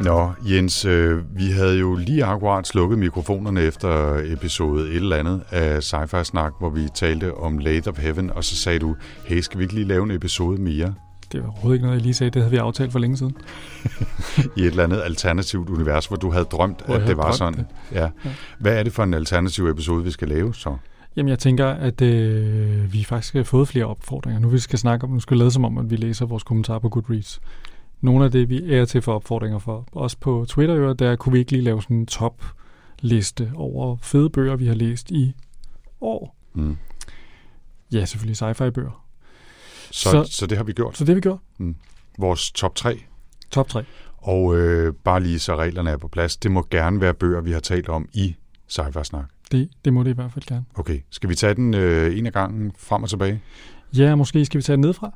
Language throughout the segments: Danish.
Nå, Jens, øh, vi havde jo lige akkurat slukket mikrofonerne efter episode et eller andet af Sci-Fi Snak, hvor vi talte om Late of Heaven, og så sagde du, hey, skal vi ikke lige lave en episode mere Det var overhovedet ikke noget, jeg lige sagde. Det havde vi aftalt for længe siden. i et eller andet alternativt univers, hvor du havde drømt, Hvor at det var drømt sådan. Ja. Hvad er det for en alternativ episode, vi skal lave så? Jamen, jeg tænker, at øh, vi faktisk har fået flere opfordringer. Nu vi skal snakke om, nu skal vi lade som om, at vi læser vores kommentarer på Goodreads. Nogle af det, vi er til for opfordringer for, også på Twitter, der kunne vi ikke lige lave sådan en top-liste over fede bøger, vi har læst i år. Mm. Ja, selvfølgelig sci-fi bøger. Så, Så- så, det har vi gjort. Så det har vi gjort. Vores top 3 Top 3. Og øh, bare lige så reglerne er på plads. Det må gerne være bøger, vi har talt om i Sci-Fi Snak. Det, det må det i hvert fald gerne. Okay, skal vi tage den øh, en af gangen frem og tilbage? Ja, måske skal vi tage det nedfra.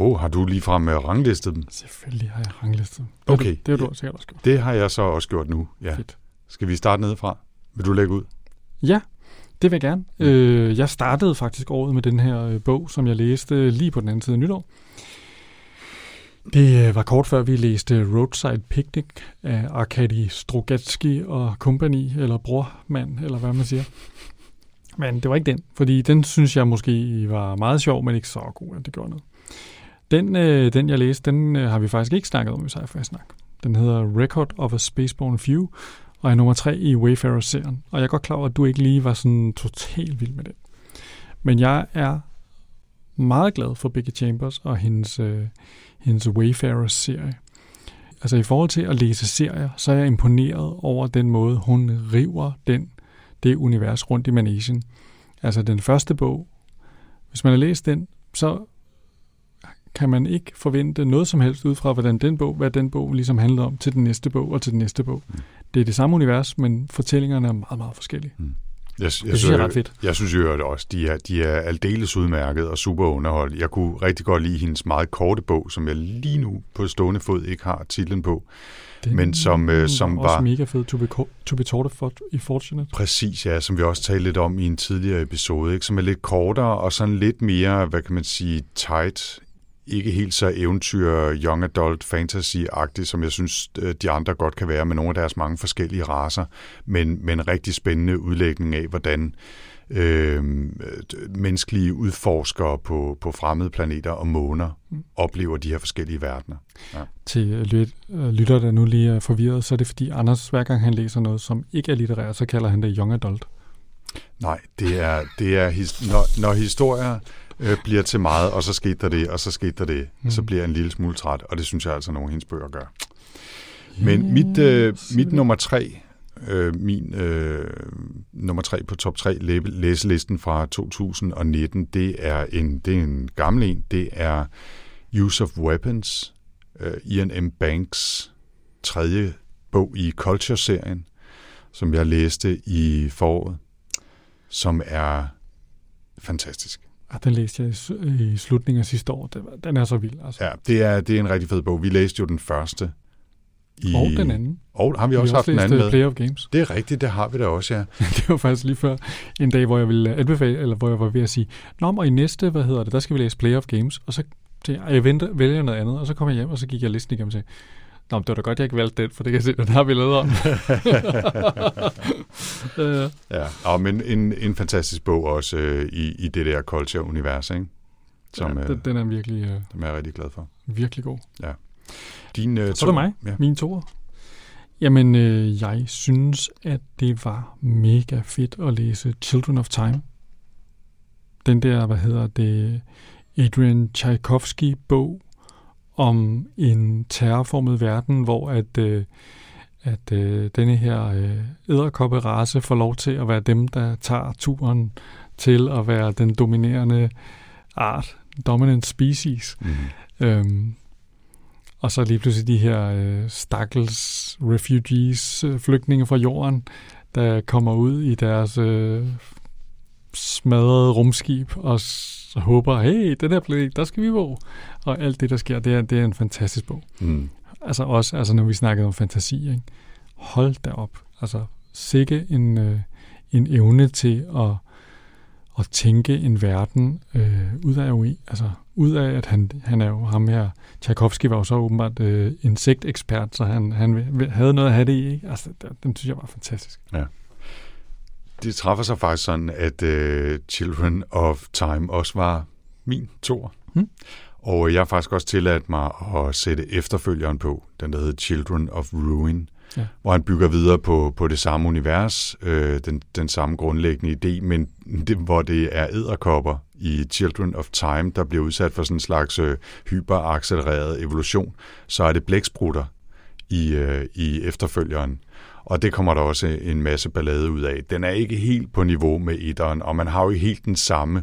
Oh, har du ligefrem øh, ranglistet dem? Selvfølgelig har jeg ranglistet. dem. Det Okay. Du, det har du sikkert også gjort. Det har jeg så også gjort nu. Ja. Fedt. Skal vi starte nedefra? Vil du lægge ud? Ja, det vil jeg gerne. Mm. Øh, jeg startede faktisk året med den her øh, bog, som jeg læste lige på den anden side af nytår. Det øh, var kort før vi læste Roadside Picnic af Arkady Strogatsky og company, eller brormand, eller hvad man siger. Men det var ikke den, fordi den synes jeg måske var meget sjov, men ikke så god, at det gjorde noget. Den, øh, den jeg læste, den øh, har vi faktisk ikke snakket om i sci snak. Den hedder Record of a Spaceborne Few, og er nummer tre i Wayfarer-serien. Og jeg er godt klar over, at du ikke lige var sådan totalt vild med den. Men jeg er meget glad for Becky Chambers og hendes, øh, hendes Wayfarer-serie. Altså i forhold til at læse serier, så er jeg imponeret over den måde, hun river den, det univers rundt i Manation. Altså den første bog, hvis man har læst den, så kan man ikke forvente noget som helst ud fra, hvordan den bog, hvad den bog ligesom handler om, til den næste bog og til den næste bog. Mm. Det er det samme univers, men fortællingerne er meget, meget forskellige. Jeg, jeg, synes jeg er ret fedt. Jeg synes jo også, de er, de er aldeles udmærket og super underholdt. Jeg kunne rigtig godt lide hendes meget korte bog, som jeg lige nu på stående fod ikke har titlen på. Den Men som, øh, som også var- mega fed. To be, to be taught for, i Fortunate. Præcis, ja, som vi også talte lidt om i en tidligere episode, ikke? som er lidt kortere og sådan lidt mere, hvad kan man sige, tight. Ikke helt så eventyr, young adult, fantasy-agtigt, som jeg synes, øh, de andre godt kan være med nogle af deres mange forskellige raser, men, men en rigtig spændende udlægning af, hvordan øh, menneskelige udforskere på, på fremmede planeter og måner Mm. oplever de her forskellige verdener. Til øh, lyt, øh, lytter, der nu lige er forvirret, så er det fordi Anders, hver gang han læser noget, som ikke er litterært, så kalder han det young adult. Nej, det er, det er his, når, når historier øh, bliver til meget, og så skete der det, og så skete der det, mm. så bliver jeg en lille smule træt, og det synes jeg altså, nogle af hendes bøger gør. Men mit, øh, mit nummer tre, øh, min øh, nummer tre på top tre læ- læselisten fra 2019, det er en, det er en gammel en, det er Use of Weapons, øh, Ian M. Banks tredje bog i Culture-serien, som jeg læste i foråret, som er fantastisk. Ah, den læste jeg i, slutningen af sidste år. Den er så vild. Altså. Ja, det er, det er en rigtig fed bog. Vi læste jo den første. I, Og den anden. Og har vi også har haft den anden øh, med? Play of Games. Det er rigtigt, det har vi da også, ja. det var faktisk lige før en dag, hvor jeg ville anbefale, eller hvor jeg var ved at sige, Nå, og i næste, hvad hedder det, der skal vi læse Play of Games. Og så tænkte jeg, jeg venter, vælger noget andet, og så kom jeg hjem, og så gik jeg listen igennem sagde, Nå, men det var da godt, jeg ikke valgte den, for det kan jeg se, den har vi lavet om. ja. Og, men en, en fantastisk bog også øh, i, i det der culture-univers, ikke? Som, ja, øh, den, den er virkelig, øh, jeg er rigtig glad for. virkelig god. Din, øh, Så er det mig, Ja. mine toer. Jamen, øh, jeg synes, at det var mega fedt at læse Children of Time. Den der, hvad hedder det, Adrian Tchaikovsky-bog om en terrorformet verden, hvor at, øh, at øh, denne her øh, æderkopperace får lov til at være dem, der tager turen til at være den dominerende art, dominant species. Mm. Øhm, og så lige pludselig de her øh, stakkels refugees, øh, flygtninge fra jorden, der kommer ud i deres øh, smadrede rumskib og s- håber, hey, den her planet, der skal vi bo. Og alt det, der sker, det er, det er en fantastisk bog. Mm. Altså også, altså når vi snakkede om fantasi, ikke? hold da op. Altså sikke en, øh, en evne til at, at tænke en verden øh, ud af UI. Altså ud af, at han, han er jo ham her, Tchaikovsky var jo så åbenbart øh, insektekspert, så han, han havde noget at have det i. Ikke? Altså, den, synes jeg var fantastisk. Det træffer sig faktisk sådan, at uh, Children of Time også var min tor. Hmm. Og jeg har faktisk også tilladt mig at sætte efterfølgeren på, den der hedder Children of Ruin, Ja. hvor han bygger videre på, på det samme univers, øh, den, den samme grundlæggende idé, men det, hvor det er æderkopper i Children of Time, der bliver udsat for sådan en slags øh, hyperaccelereret evolution, så er det blæksprutter i, øh, i efterfølgeren. Og det kommer der også en masse ballade ud af. Den er ikke helt på niveau med etteren, og man har jo ikke helt den samme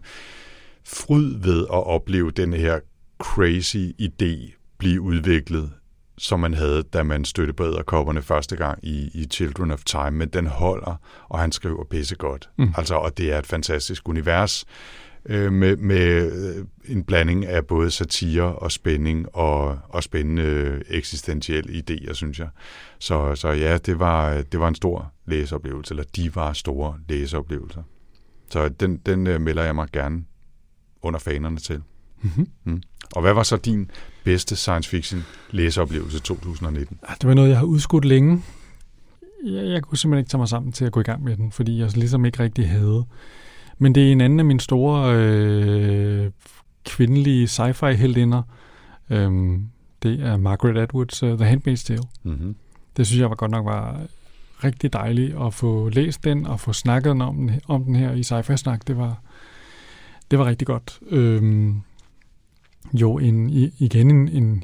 fryd ved at opleve den her crazy idé blive udviklet, som man havde, da man støtte på æderkopperne første gang i, i Children of Time, men den holder, og han skriver pissegodt. Mm. Mm. Altså, og det er et fantastisk univers øh, med, med øh, en blanding af både satire og spænding og, og spændende øh, eksistentielle idéer, synes jeg. Så, så ja, det var, det var en stor læseoplevelse, eller de var store læseoplevelser. Så den, den øh, melder jeg mig gerne under fanerne til. Mm-hmm. Og hvad var så din bedste science fiction læseoplevelse 2019? Ah, Det var noget, jeg har udskudt længe. Jeg, jeg kunne simpelthen ikke tage mig sammen til at gå i gang med den, fordi jeg ligesom ikke rigtig havde. Men det er en anden af mine store øh, kvindelige sci-fi-heldinder. Øhm, det er Margaret Atwoods uh, The Handmaid's Tale. Mm-hmm. Det synes jeg var godt nok var rigtig dejligt at få læst den og få snakket om den, om den her i sci-fi-snak. Det var, det var rigtig godt. Øhm, jo, en, igen en, en,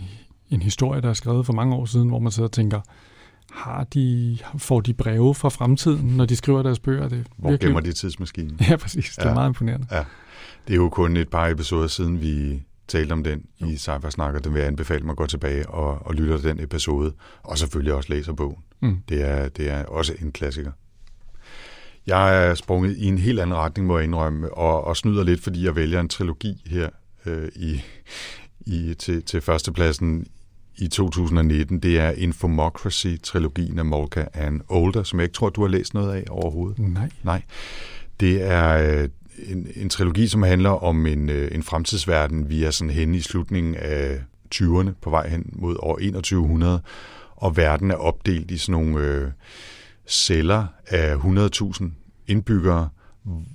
en historie, der er skrevet for mange år siden, hvor man sidder og tænker, har de, får de breve fra fremtiden, når de skriver deres bøger? Det Hvor virkelig, gemmer de tidsmaskinen? Ja, præcis. Det er Ja. meget imponerende. Det er jo kun et par episoder siden, vi talte om den i Cypher Snakker. Den vil jeg anbefale mig at gå tilbage og, og lytte til den episode. Og selvfølgelig også læser bogen. Mm. Det er, det er også en klassiker. Jeg er sprunget i en helt anden retning, må jeg indrømme, og, og snyder lidt, fordi jeg vælger en trilogi her øh, i, i, til, til førstepladsen i 2019. Det er Infomocracy-trilogien af Molka Ann Older, som jeg ikke tror, du har læst noget af overhovedet. Nej. Nej. Det er øh, en, en trilogi, som handler om en, øh, en fremtidsverden, vi er sådan henne i slutningen af 20'erne, på vej hen mod år 2100, og verden er opdelt i sådan nogle øh, celler af 100.000 indbyggere,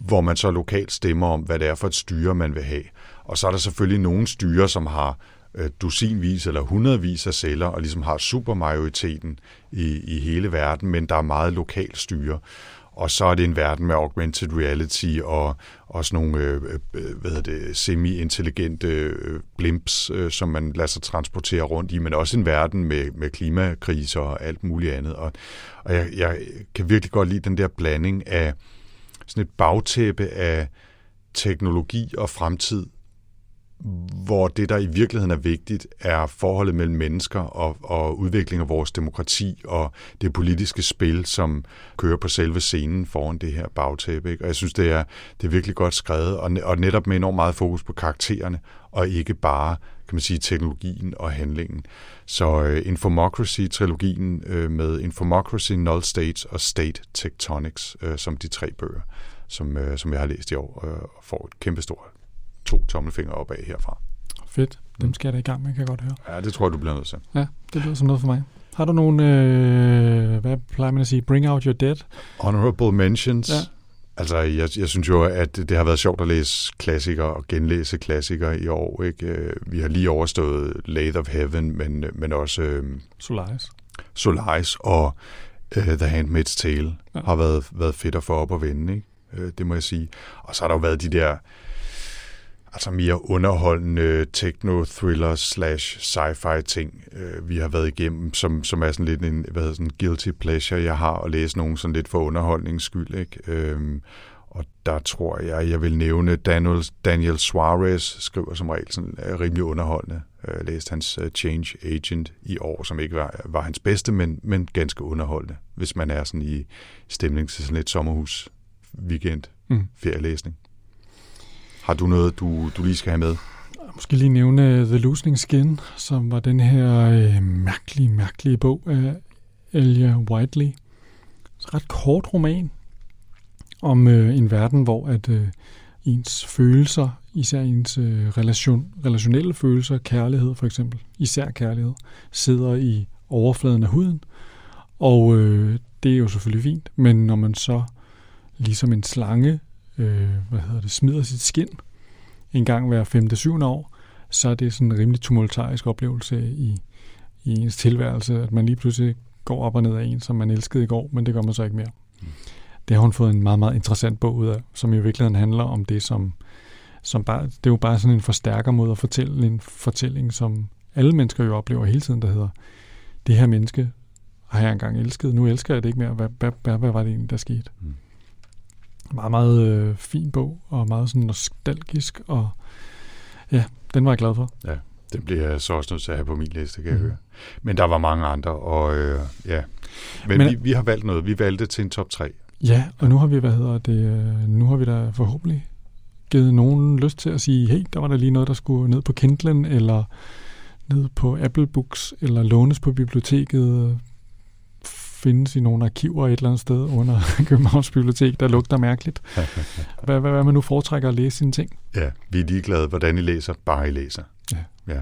hvor man så lokalt stemmer om, hvad det er for et styre, man vil have. Og så er der selvfølgelig nogle styre, som har Øh, dusinvis eller hundredvis af celler, og ligesom har supermajoriteten i, i hele verden, men der er meget lokal styre. Og så er det en verden med augmented reality og, og sådan nogle øh, øh, hvad hedder det, semi-intelligente øh, blimps, øh, som man lader sig transportere rundt i, men også en verden med, med klimakriser og alt muligt andet. Og, og jeg, jeg kan virkelig godt lide den der blanding af sådan et bagtæppe af teknologi og fremtid, hvor det, der i virkeligheden er vigtigt, er forholdet mellem mennesker og, og udvikling af vores demokrati og det politiske spil, som kører på selve scenen foran det her bagtæppe. Ikke? Og jeg synes, det er, det er virkelig godt skrevet, og, og netop med enormt meget fokus på karaktererne, og ikke bare kan man sige, teknologien og handlingen. Så uh, Infomocracy-trilogien uh, med Infomocracy, Null States og State Tectonics uh, som de tre bøger, som, uh, som jeg har læst i år, uh, og får et kæmpestort to tommelfingre opad herfra. Fedt. Dem skal jeg da i gang med, kan jeg godt høre. Ja, det tror jeg, du bliver nødt til. Ja, det lyder som noget for mig. Har du nogle, øh, hvad plejer man at sige, bring out your dead? Honorable mentions. Ja. Altså, jeg, jeg synes jo, at det har været sjovt at læse klassikere og genlæse klassikere i år. Ikke? Øh, Vi har lige overstået Lathe of Heaven, men, men også øh, Solaris. Solaris og øh, The Handmaid's Tale Ja. ja. har været, været fedt at få op og vende. Ikke? Øh, det må jeg sige. Og så har der jo været de der altså mere underholdende techno-thriller slash sci-fi ting, øh, vi har været igennem, som, som er sådan lidt en hvad hedder sådan, guilty pleasure, jeg har at læse nogen sådan lidt for underholdningens skyld. Ikke? Øhm, Og der tror jeg, jeg vil nævne Daniel, Daniel Suarez, skriver som regel sådan er rimelig underholdende. Jeg læste hans øh, Change Agent i år, som ikke var, var hans bedste, men, men ganske underholdende, hvis man er sådan i stemning til sådan lidt sommerhus weekend mm. ferielæsning. Har du noget, du, du lige skal have med? Måske lige nævne The Losing Skin, som var den her øh, mærkelige, mærkelige bog af Elia Whiteley. Så ret kort roman om øh, en verden, hvor at øh, ens følelser, især ens øh, relation, relationelle følelser, kærlighed for eksempel, især kærlighed, sidder i overfladen af huden. Og øh, det er jo selvfølgelig fint, men når man så ligesom en slange, øh, hvad hedder det, smider sit skin en gang hver 5. 7. år, så er det sådan en rimelig tumultarisk oplevelse i, i ens tilværelse, at man lige pludselig går op og ned af en, som man elskede i går, men det gør man så ikke mere. Mm. Det har hun fået en meget, meget interessant bog ud af, som i virkeligheden handler om det, som, som bare, det er jo bare sådan en forstærker mod at fortælle en fortælling, som alle mennesker jo oplever hele tiden, der hedder, det her menneske har jeg engang elsket, nu elsker jeg det ikke mere, hvad, hvad, hvad, hvad var det egentlig, der skete? Mm. Meget, meget øh, fin bog, og meget sådan nostalgisk, og ja, den var jeg glad for. Ja, den bliver jeg så også nødt til at have på min liste, kan mm. jeg høre. Men der var mange andre, og øh, ja. Men, Men vi, vi har valgt noget. Vi valgte til en top 3. Ja, og nu har vi, hvad hedder det, øh, nu har vi da forhåbentlig givet nogen lyst til at sige, hey, der var der lige noget, der skulle ned på Kindlen, eller ned på Apple Books, eller lånes på biblioteket, findes i nogle arkiver et eller andet sted under Københavns Bibliotek, der lugter mærkeligt. Hvad, hvad, hvad man nu foretrækker at læse sine ting? Ja, vi er ligeglade, hvordan I læser, bare I læser. Ja. ja.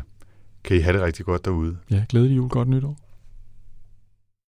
Kan I have det rigtig godt derude? Ja, glædelig jul, godt nytår.